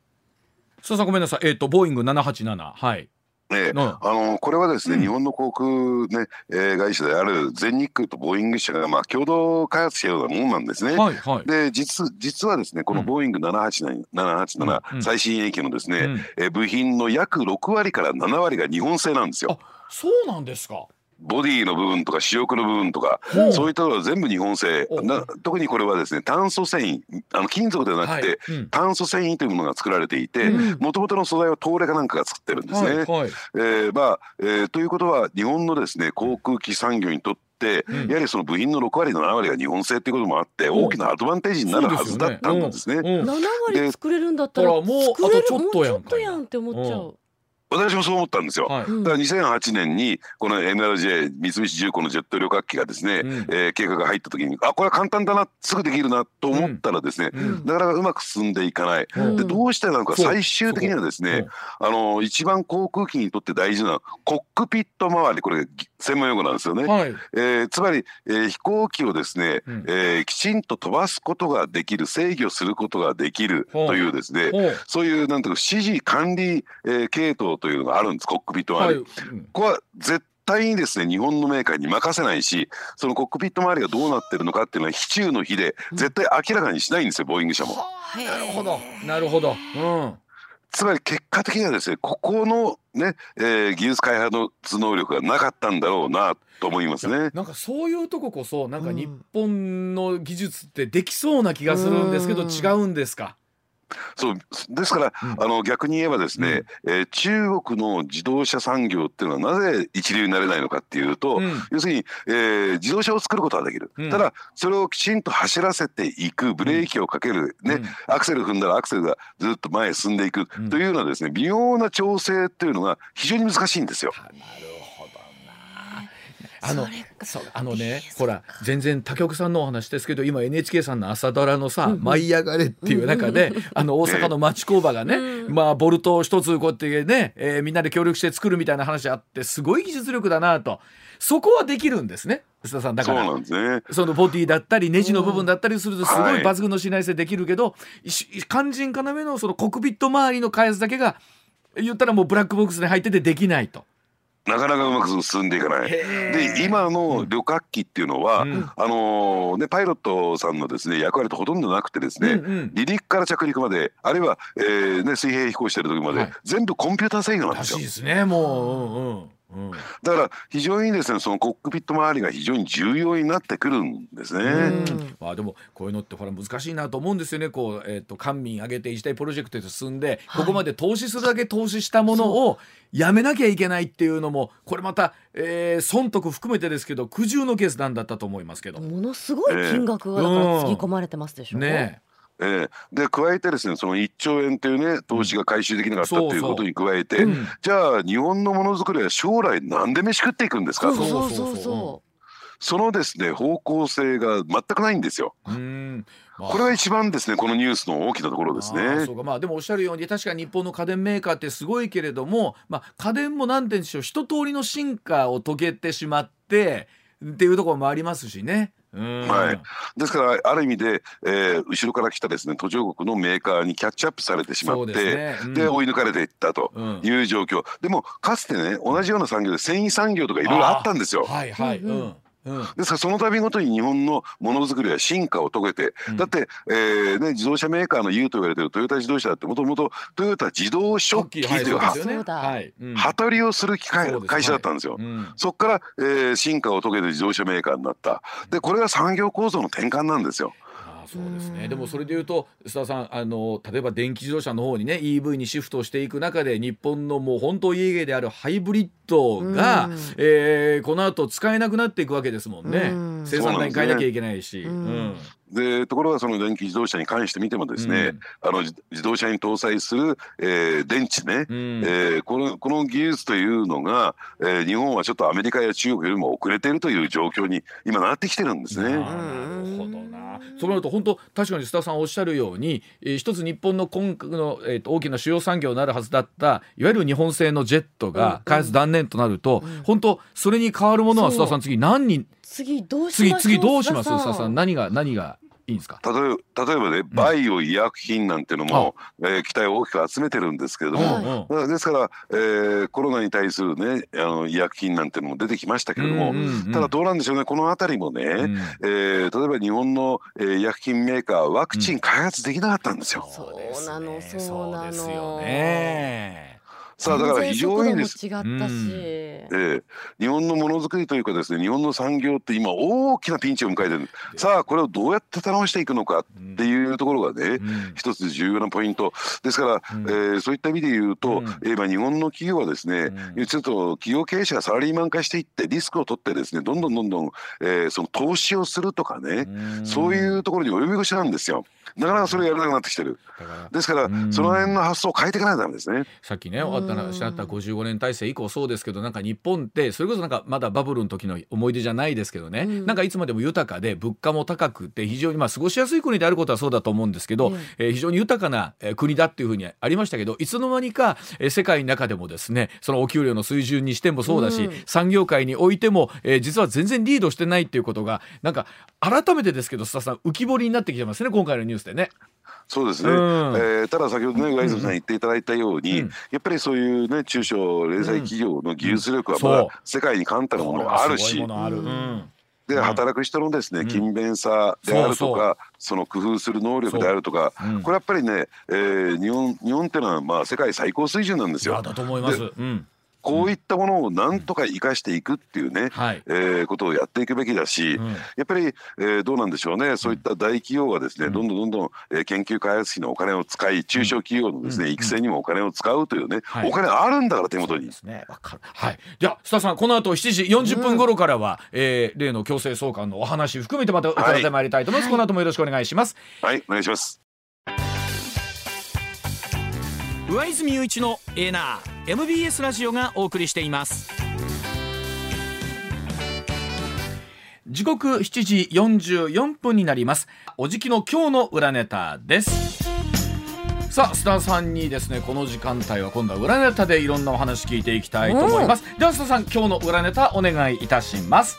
須田さんごめんなさい。えっ、ー、とボーイング787はい。えー、あのこれはですね、うん、日本の航空、ねえー、会社である全日空とボーイング社が、まあ、共同開発したようなものなんですね。はいはい、で実実はですねこのボーイング787、787、うん、最新鋭機のですね、うん、えー、部品の約6割から7割が日本製なんですよ。そうなんですか。ボディの部分とか主翼の部分とか、そういったのは全部日本製。な特にこれはですね炭素繊維あの金属ではなくて、はい。うん、炭素繊維というものが作られていてもともとの素材は東レかなんかが作ってるんですね。はいはい、えー、まあえー、ということは日本のですね航空機産業にとって、うん、やはりその部品の6割の7割が日本製っていうこともあって大きなアドバンテージになるはずだったんですね。すねうん、7割作れるんだったらもうあとちょっとやんって思っちゃう。私もそう思ったんですよ。はい、だから2008年にこの NRJ 三菱重工のジェット旅客機がですね、うん、えー、計画が入った時にあこれは簡単だなすぐできるなと思ったらですね、うん、なかなかうまく進んでいかない。うん、でどうしてなのか最終的にはですね、あの一番航空機にとって大事なコックピット周りこれ専門用語なんですよね。はい、えー、つまり、えー、飛行機をですね、うん、えー、きちんと飛ばすことができる制御することができるというですねそういうなんていうか指示管理、えー、系統というのがあるんです。コックピット周り。はい。うん、ここは絶対にですね日本のメーカーに任せないしそのコックピット周りがどうなってるのかっていうのは非中の日で絶対明らかにしないんですよ、ボーイング社も。なるほど。なるほど。うん。つまり結果的にはですねここのね、えー、技術開発能力がなかったんだろうなと思いますね。なんかそういうとここそなんか日本の技術ってできそうな気がするんですけど、うん、違うんですか？そうですから、うん、あの逆に言えばですね、うん、えー、中国の自動車産業っていうのはなぜ一流になれないのかっていうと、うん、要するに、えー、自動車を作ることはできる、ただそれをきちんと走らせていくブレーキをかける、ねアクセル踏んだらアクセルがずっと前へ進んでいくというようなですね微妙な調整っていうのが非常に難しいんですよ。あのそうあのねほら全然他局さんのお話ですけど今 NHK さんの朝ドラのさ「舞い上がれ」っていう中で、あの大阪の町工場がね、まあボルト一つこうやってね、えー、みんなで協力して作るみたいな話あってすごい技術力だなと。そこはできるんですね須田さん。だからそ、ね,、のボディだったりネジの部分だったりするとすごい抜群の信頼性できるけど、はい、肝心要のそのコックピット周りの開発だけが言ったらもうブラックボックスに入っててできないと。なかなかうまく進んでいかない。で今の旅客機っていうのは、うん、あのねパイロットさんのですね役割とほとんどなくてですね、うんうん、離陸から着陸まであるいは、えーね、水平飛行してる時まで、はい、全部コンピューター制御なんですよ。ですねもう、うんうんうん、だから非常にですねそのコックピット周りが非常に重要になってくるんですね。まあでもこういうのってほら難しいなと思うんですよね。こうえっ、ー、と官民挙げて一体プロジェクトで進んで、はい、ここまで投資するだけ投資したものをやめなきゃいけないっていうのもこれまた、えー、損得含めてですけど苦渋のケースなんだったと思いますけど。ものすごい金額がだからつぎ込まれてますでしょう、ね。えー、で加えてですねその1兆円というね投資が回収できなかったということに加えて、うん、じゃあ日本のものづくりは将来何で飯食っていくんですか？そうそうそうそう。そのですね方向性が全くないんですよ。うん。まあ、これが一番ですねこのニュースの大きなところですね。そうか。まあでもおっしゃるように確かに日本の家電メーカーってすごいけれども、まあ、家電も何て言うんでしょう一通りの進化を遂げてしまってっていうところもありますしね。はい、ですからある意味で、えー、後ろから来たですね途上国のメーカーにキャッチアップされてしまってで、ね。うん、追い抜かれていったという状況、うん、でもかつてね同じような産業で繊維産業とかいろいろあったんですよ。はいはい、うんですからその度ごとに日本のものづくりは進化を遂げて、うん、だって、えーね、自動車メーカーの優と言われてるトヨタ自動車だってもともとトヨタ自動食器という、はい、はたりをする機械会社だったんですよ。そこから、えー、進化を遂げて自動車メーカーになった。でこれが産業構造の転換なんですよ。そうですね。でもそれでいうと須田さんあの例えば電気自動車の方にね EV にシフトしていく中で日本のもう本当家芸であるハイブリッドが、えー、この後使えなくなっていくわけですもんね。生産ライン変えなきゃいけないし。うんでところがその電気自動車に関して見てもですね、うん、あの自動車に搭載する、えー、電池ね、うん、えー、このこの技術というのが、えー、日本はちょっとアメリカや中国よりも遅れているという状況に今なってきてるんですね。なるほどな。そうなると本当確かに須田さんおっしゃるように、えー、一つ日本の今の、えーと、大きな主要産業になるはずだったいわゆる日本製のジェットが開発断念となると、うん。うん、本当それに変わるものは須田さん次何人？次どうします次次どうします？ささん何が何がいいんですか？例えば例えばね、バイオ医薬品なんていうのも、うん、えー、期待を大きく集めてるんですけれども、うん、ですから、えー、コロナに対するねあの医薬品なんていうのも出てきましたけれども、うんうんうん、ただどうなんでしょうね。この辺りもね、うん、えー、例えば日本の、えー、医薬品メーカーワクチン開発できなかったんですよ。そうなのそうなの。そうですよね。さあだから非常にです、違ったし、えー、日本のものづくりというかですね日本の産業って今大きなピンチを迎えてる。さあこれをどうやって頼ましていくのかっていうところがね、うん、一つ重要なポイント。ですから、うん、えー、そういった意味で言うと、うん、えー、日本の企業はですね、うん、ちょっと企業経営者がサラリーマン化していってリスクを取ってですねどんどんどんどん、えー、その投資をするとかね、そういうところに及び腰なんですよ。なかなかそれやらなくなってきてる。ですから、その辺の発想を変えていかないとダメですね。さっきね、あった話あった55年体制以降そうですけど、なんか日本ってそれこそなんかまだバブルの時の思い出じゃないですけどね、なんかいつまでも豊かで物価も高くて非常にまあ過ごしやすい国であることはそうだと思うんですけど、えー、非常に豊かな国だっていうふうにありましたけど、いつの間にか、えー、世界の中でもですね、そのお給料の水準にしてもそうだし、産業界においても、えー、実は全然リードしてないっていうことがなんか改めてですけど須田さん浮き彫りになってきてますね今回のニュースでね。そうですね、うん、えー、ただ先ほどねガイドさん言っていただいたように、うん、やっぱりそういうね中小零細企業の技術力はまだ世界に冠たるものがある。し。で働く人のですね、勤勉さであるとかその工夫する能力であるとか、これやっぱりね、えー、日本日本っていうのはまあ世界最高水準なんですよ。だと思います。こういったものをなんとか生かしていくっていうね、はい、えー、ことをやっていくべきだし、うん、やっぱり、えー、どうなんでしょうね。そういった大企業がですね、うん、どんどんどんどん、えー、研究開発費のお金を使い中小企業のですね、うん、育成にもお金を使うというね、お金あるんだから手元に。ですね、はい、じゃあ須田さんこの後7時40分頃からは、うん、えー、例の強制送還のお話含めてまた伺ってまいりたいと思います、はい、この後もよろしくお願いします。はいお願いします上泉雄一のエーナー MBS ラジオがお送りしています。時刻7時44分になります。おじきの今日の裏ネタです。さあ須田さんにですねこの時間帯は今度は裏ネタでいろんなお話聞いていきたいと思います。では須田さん今日の裏ネタお願いいたします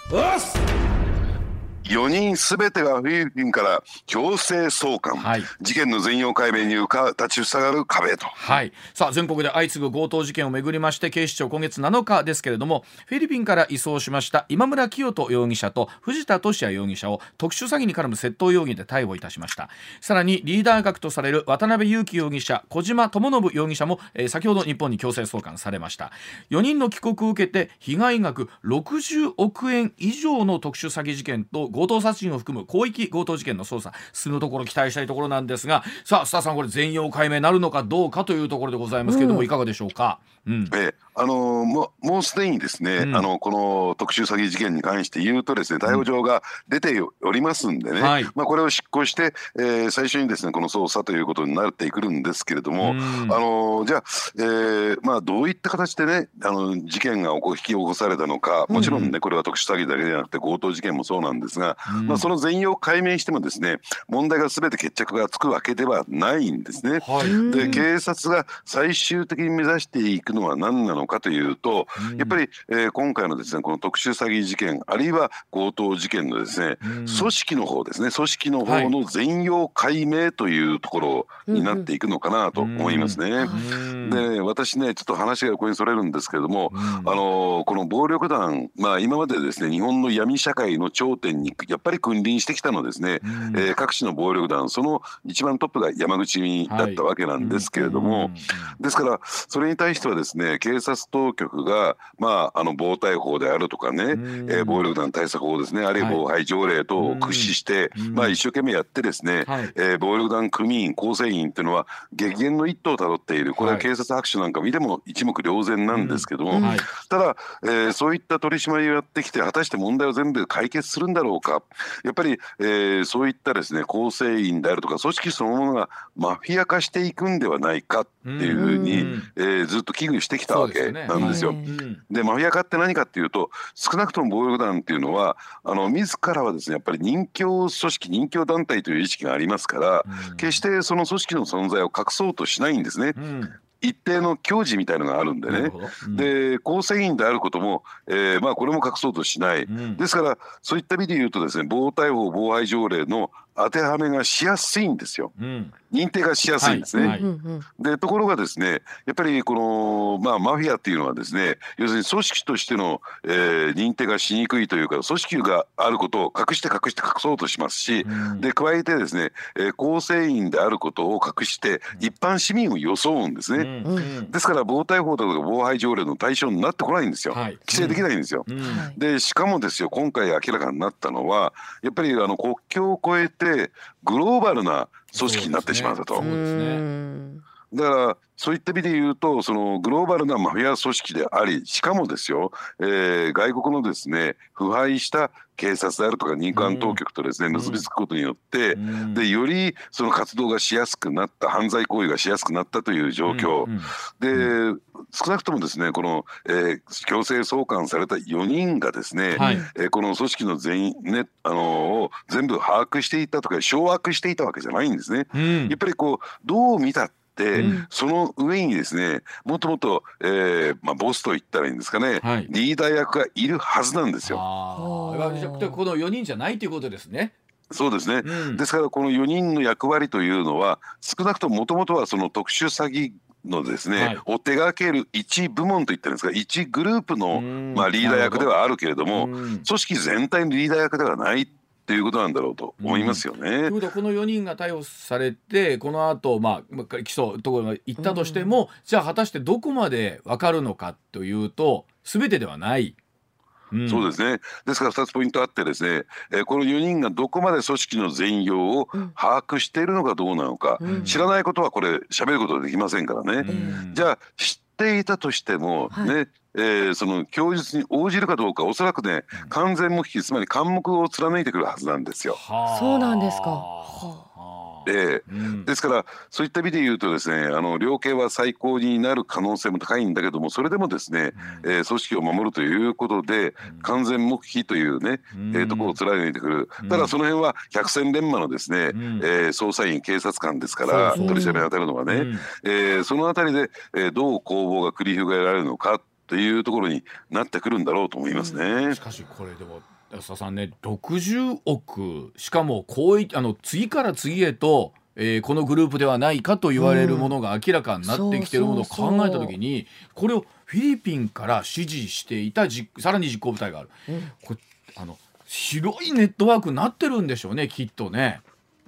4人すべてがフィリピンから強制送還、はい、事件の全容解明に立ちふさがる壁と、はい、さあ全国で相次ぐ強盗事件をめぐりまして警視庁今月7日ですけれどもフィリピンから移送しました今村清人容疑者と藤田聖也容疑者を特殊詐欺に絡む窃盗容疑で逮捕いたしました。さらにリーダー格とされる渡辺裕樹容疑者小島智信容疑者も、えー、先ほど日本に強制送還されました。4人の帰国を受けて被害額60億円以上の特殊詐欺事件と強盗殺人を含む広域強盗事件の捜査進むところ期待したいところなんですがさあ須田さんこれ全容解明なるのかどうかというところでございますけれども、うん、いかがでしょうか？うん、えあのももうすでにですね、うん、あのこの特殊詐欺事件に関して言うとですね逮捕状が出ておりますんでね、はい、まあ、これを執行して、えー、最初にですねこの捜査ということになってくるんですけれども、あのじゃあ、えー、まあ、どういった形でねあの事件が引き起こされたのかもちろんねこれは特殊詐欺だけじゃなくて強盗事件もそうなんですが、まあ、その全容解明してもですね問題が全て決着がつくわけではないんですね。はい、で警察が最終的に目指していくのは何なのかというと、やっぱり、えー、今回のですねこの特殊詐欺事件あるいは強盗事件のですね、組織の方ですね組織の方の全容解明というところになっていくのかなと思いますね。で私ねちょっと話がここにそれるんですけれども、あのこの暴力団まあ今までですね日本の闇社会の頂点にやっぱり君臨してきたのですね、えー、各地の暴力団その一番トップが山口だったわけなんですけれども、ですからそれに対してはですね警察当局が、まあ、あの暴対法であるとかね、えー、暴力団対策法ですねあるいは防犯条例等を駆使して、まあ、一生懸命やってですね、はい、えー、暴力団組員構成員っていうのは激減の一途をたどっている。これは警察白書なんか見ても一目瞭然なんですけども、ただ、えー、そういった取り締まりをやってきて果たして問題を全部解決するんだろうか。やっぱり、えー、そういったですね構成員であるとか組織そのものがマフィア化していくんではないかっていうふうに、えー、ずっと危惧してきたわけなんですよ。でマフィア化って何かっていうと少なくとも暴力団っていうのはあの自らはですねやっぱり人教組織人教団体という意識がありますから、決してその組織の存在を隠そうとしないんですね。一定の矜持みたいのがあるんでね、うん、で構成員であることも、えーまあ、これも隠そうとしない、うん、ですからそういった意味で言うとですね防対法防害条例の当てはめがしやすいんですよ、うん、認定がしやすいんですね。はい。はい、でところがですねやっぱりこの、まあ、マフィアっていうのはですね要するに組織としての、えー、認定がしにくいというか組織があることを隠して隠して隠そうとしますし、うん、で加えてですね、えー、構成員であることを隠して一般市民を装うんですね。うん、ですから防対法とか防犯条例の対象になってこないんですよ。はい、規制できないんですよ。でしかもですよ今回明らかになったのはやっぱりあの国境を越えててグローバルな組織になってしまうんだと。そうですねだからそういった意味で言うとそのグローバルなマフィア組織でありしかもですよ、えー、外国のですね腐敗した警察であるとか民間当局とですね、結びつくことによって、でよりその活動がしやすくなった犯罪行為がしやすくなったという状況、で少なくともですねこの、えー、強制送還された4人がですね、はい、えー、この組織の全員ねあのを全部把握していたとか掌握していたわけじゃないんですね。うん、やっぱりこうどう見たって、うん、その上にですねもっともっと、えーまあ、ボスと言ったらいいんですかね、はい、リーダー役がいるはずなんですよ。あこの4人じゃないということですね。そうですね、うん、ですからこの4人の役割というのは少なくとももともとはその特殊詐欺のですね、はい、を手掛ける一部門といったんですが一グループの、まあ、リーダー役ではあるけれども組織全体のリーダー役ではないっていうことなんだろうと思いますよね。ということはこの4人が逮捕されてこの後、まあ起訴ところが行ったとしても、うん、じゃあ果たしてどこまで分かるのかというと全てではない。うん、そうですね。ですから2つポイントあってですね、えー、この4人がどこまで組織の全容を把握しているのかどうなのか、うん、知らないことはこれ喋ることできませんからね、うん、じゃあ知っていたとしても、はい、ねえー、その供述に応じるかどうかおそらくね完全無期つまり監目を貫いてくるはずなんですよ。そうなんですか。はあで、うん、ですからそういった意味で言うとですねあの量刑は最高になる可能性も高いんだけどもそれでもですね、うん、えー、組織を守るということで、完全黙秘というね、うん、えー、ところを貫いてくる、ただその辺は百戦錬磨のですね、うん、えー、捜査員警察官ですから取り調べに当たるのはね、うん、えー、そのあたりで、えー、どう攻防が繰り広げられるのかというところになってくるんだろうと思いますね。しかしこれでも安田さんね60億しかもこういあの次から次へとえー、このグループではないかと言われるものが明らかになってきているものを考えた時にこれをフィリピンから指示していたさらに実行部隊がある、うん、これあの広いネットワークになってるんでしょうねきっとね。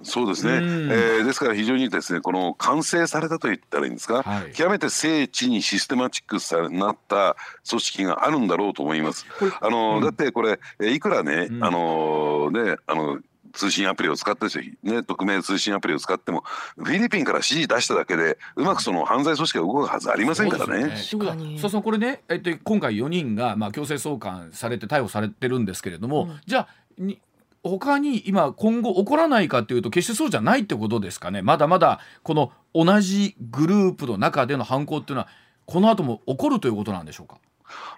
そうですね、うん、えー、ですから非常にですねこの完成されたと言ったらいいんですか、はい、極めて精緻にシステマチックさになった組織があるんだろうと思います。あの、うん、だってこれいくらね、うん、あのねあの通信アプリを使ってね、匿名通信アプリを使ってもフィリピンから指示出しただけでうまくその犯罪組織が動くはずありませんからね。そうそうそうこれね、えっと、今回4人が、まあ、強制送還されて逮捕されてるんですけれども、うん、じゃあに他に今今後起こらないかというと決してそうじゃないってことですかね。まだまだこの同じグループの中での犯行っていうのはこの後も起こるということなんでしょうか？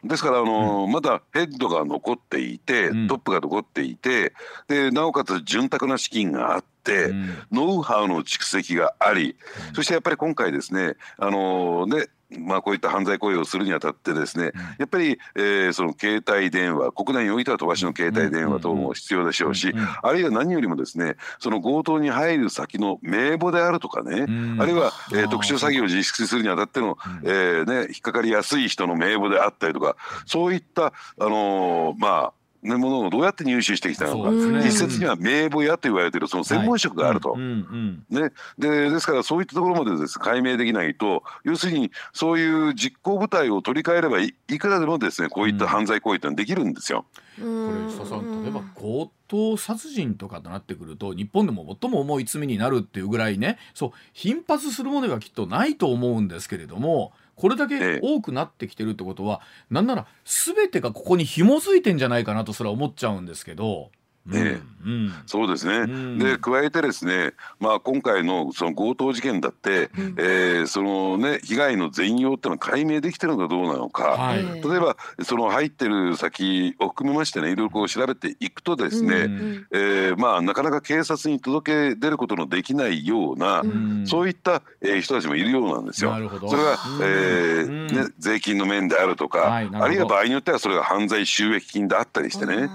ですからあの、うん、まだヘッドが残っていて、トップが残っていてでなおかつ潤沢な資金があって。うん、ノウハウの蓄積があり、そしてやっぱり今回ですねあのねまあ、こういった犯罪行為をするにあたってですね、やっぱり、えー、その携帯電話国内においては飛ばしの携帯電話等も必要でしょうし、あるいは何よりもですねその強盗に入る先の名簿であるとかね、あるいは、えー、特殊詐欺を実施するにあたっての、えーね、引っかかりやすい人の名簿であったりとかそういった、あのー、まあね、ものをどうやって入手してきたのか、ね、一説には名簿屋と言われているその専門職があると、はいね、でですからそういったところまでです、解明できないと要するにそういう実行部隊を取り替えればいいくらでもですねこういった犯罪行為ってのはできるんですよ。これ佐さん例えば強盗殺人とかとなってくると日本でも最も重い罪になるっていうぐらいねそう頻発するものがきっとないと思うんですけれどもこれだけ多くなってきてるってことは、ええ、なんなら全てがここに紐づいてんじゃないかなとそれは思っちゃうんですけど。ね、うん、そうですね、うん、で加えてですね、まあ、今回のその強盗事件だって、うん、えー、そのね被害の全容っていうのは解明できてるのかどうなのか、はい、例えばその入ってる先を含めましてねいろいろこう調べていくとですね、うん、えー、まあ、なかなか警察に届け出ることのできないような、そういった、えー、人たちもいるようなんですよ。それは、えーね、税金の面であるとか、はい、あるいは場合によってはそれが犯罪収益金であったりしてね。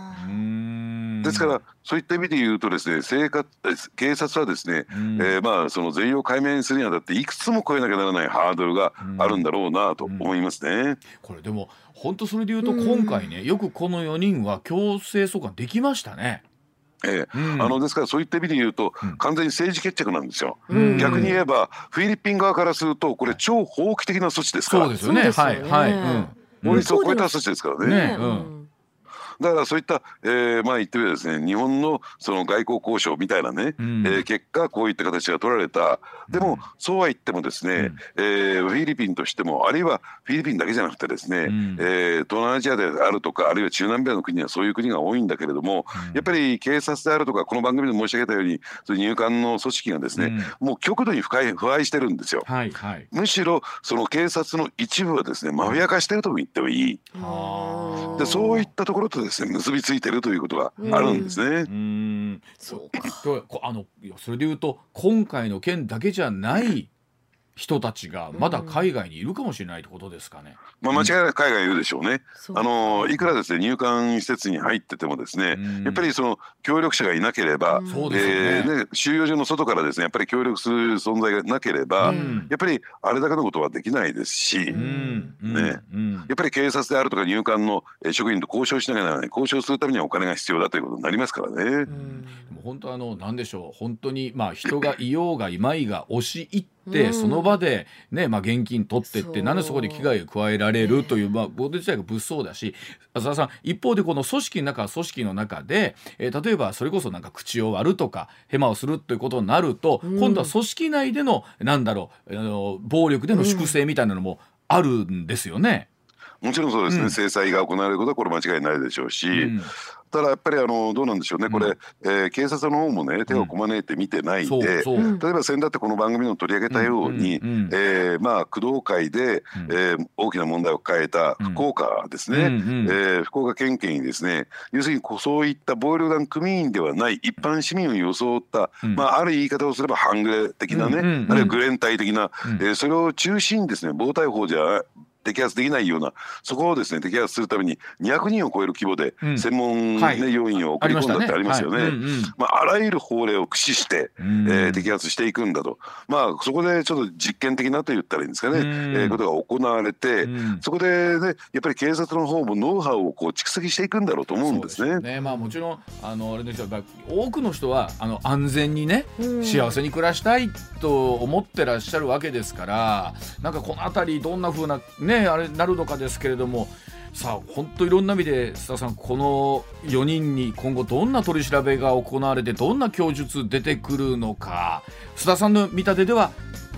ですからそういった意味で言うとですね生活警察はですね、うん、えー、まあその全容解明するにあたっていくつも超えなきゃならないハードルがあるんだろうなと思いますね。これでも本当それで言うと今回ね、よくこの4人は強制送還できましたね。ええ、うん、あのですからそういった意味で言うと、完全に政治決着なんですよ、うん、逆に言えばフィリピン側からするとこれ超法規的な措置ですから。そうですよね。はい。はい、うん、法律を超えた措置ですからね。ね。うんだからそういった、えー、まあ言ってみればですね日本のその外交交渉みたいなね、うん、えー、結果こういった形が取られた。でも、そうは言ってもですね、うん、えー、フィリピンとしてもあるいはフィリピンだけじゃなくてですね、うん、えー、東南アジアであるとかあるいは中南米の国はそういう国が多いんだけれども、うん、やっぱり警察であるとかこの番組で申し上げたようにその入管の組織がですね、もう極度に不快不愛してるんですよ、はいはい、むしろその警察の一部はですねマフィア化してるとも言ってもいい。でそういったところとですね結びついてるということがあるんですね。うん。そうか。あのそれでいうと今回の件だけじゃない人たちがまだ海外にいるかもしれないってことですかね。まあ、間違いなく海外いるでしょうね。うん、あのいくらですね入管施設に入っててもですね、うん、やっぱりその協力者がいなければ、うん、えー、ね、収容所の外からですねやっぱり協力する存在がなければ、やっぱりあれだけのことはできないですし、ね、やっぱり警察であるとか入管の職員と交渉しながら、ね、交渉するためにはお金が必要だということになりますからね。本当あのなんでしょう。本当にまあ人がいようがいまいが押し入ってってその場で、ねまあ、現金取ってってなんでそこで危害を加えられるという、まあ、こと自体が物騒だし浅田さん一方でこの組織の中組織の中で、えー、例えばそれこそなんか口を割るとかヘマをするということになると、今度は組織内でのなんだろうあの暴力での粛清みたいなのもあるんですよね。もちろんそうですね、うん、制裁が行われることはこれ間違いないでしょうし、うん、ただやっぱりあのどうなんでしょうね、これ、うん、えー、警察の方もね手をこまねいて見てないんで、うん、例えば先だってこの番組の取り上げたように、うん、えー、まあ工藤会で、うん、えー、大きな問題を抱えた福岡ですね、うん、えー、福岡県警にですね要するにそういった暴力団組員ではない一般市民を装った、まあある言い方をすれば半グレ的なね、あるいはグレン隊的な、えー、それを中心にですね暴対法じゃ摘発できないようなそこをですね摘発するために200人を超える規模で専門、ね、うん、要員を送り込んだってありますよね。まあ、あらゆる法令を駆使して、えー、摘発していくんだと、まあ、そこでちょっと実験的なと言ったらいいんですかね、えー、ことが行われて、そこで、ね、やっぱり警察の方もノウハウをこう蓄積していくんだろうと思うんですね。ね。まあ、もちろんあのあれですよ多くの人はあの安全にね、幸せに暮らしたいと思ってらっしゃるわけですからなんかこの辺りどんなふうなねあれなるのかですけれどもさあ本当いろんな意味で須田さんこの4人に今後どんな取り調べが行われてどんな供述出てくるのか須田さんの見立てでは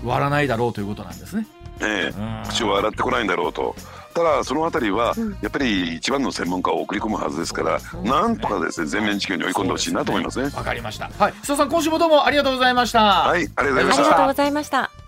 割らないだろうということなんですね。ええ、口を洗ってこないんだろうと。ただそのあたりはやっぱり一番の専門家を送り込むはずですから、うん、なんとかですね全面事件に追い込んでほしいなと思いますね。わ、ね、かりました。はい、須田さん今週もどうもありがとうございました。はい、ありがとうございました。ありがとうございました。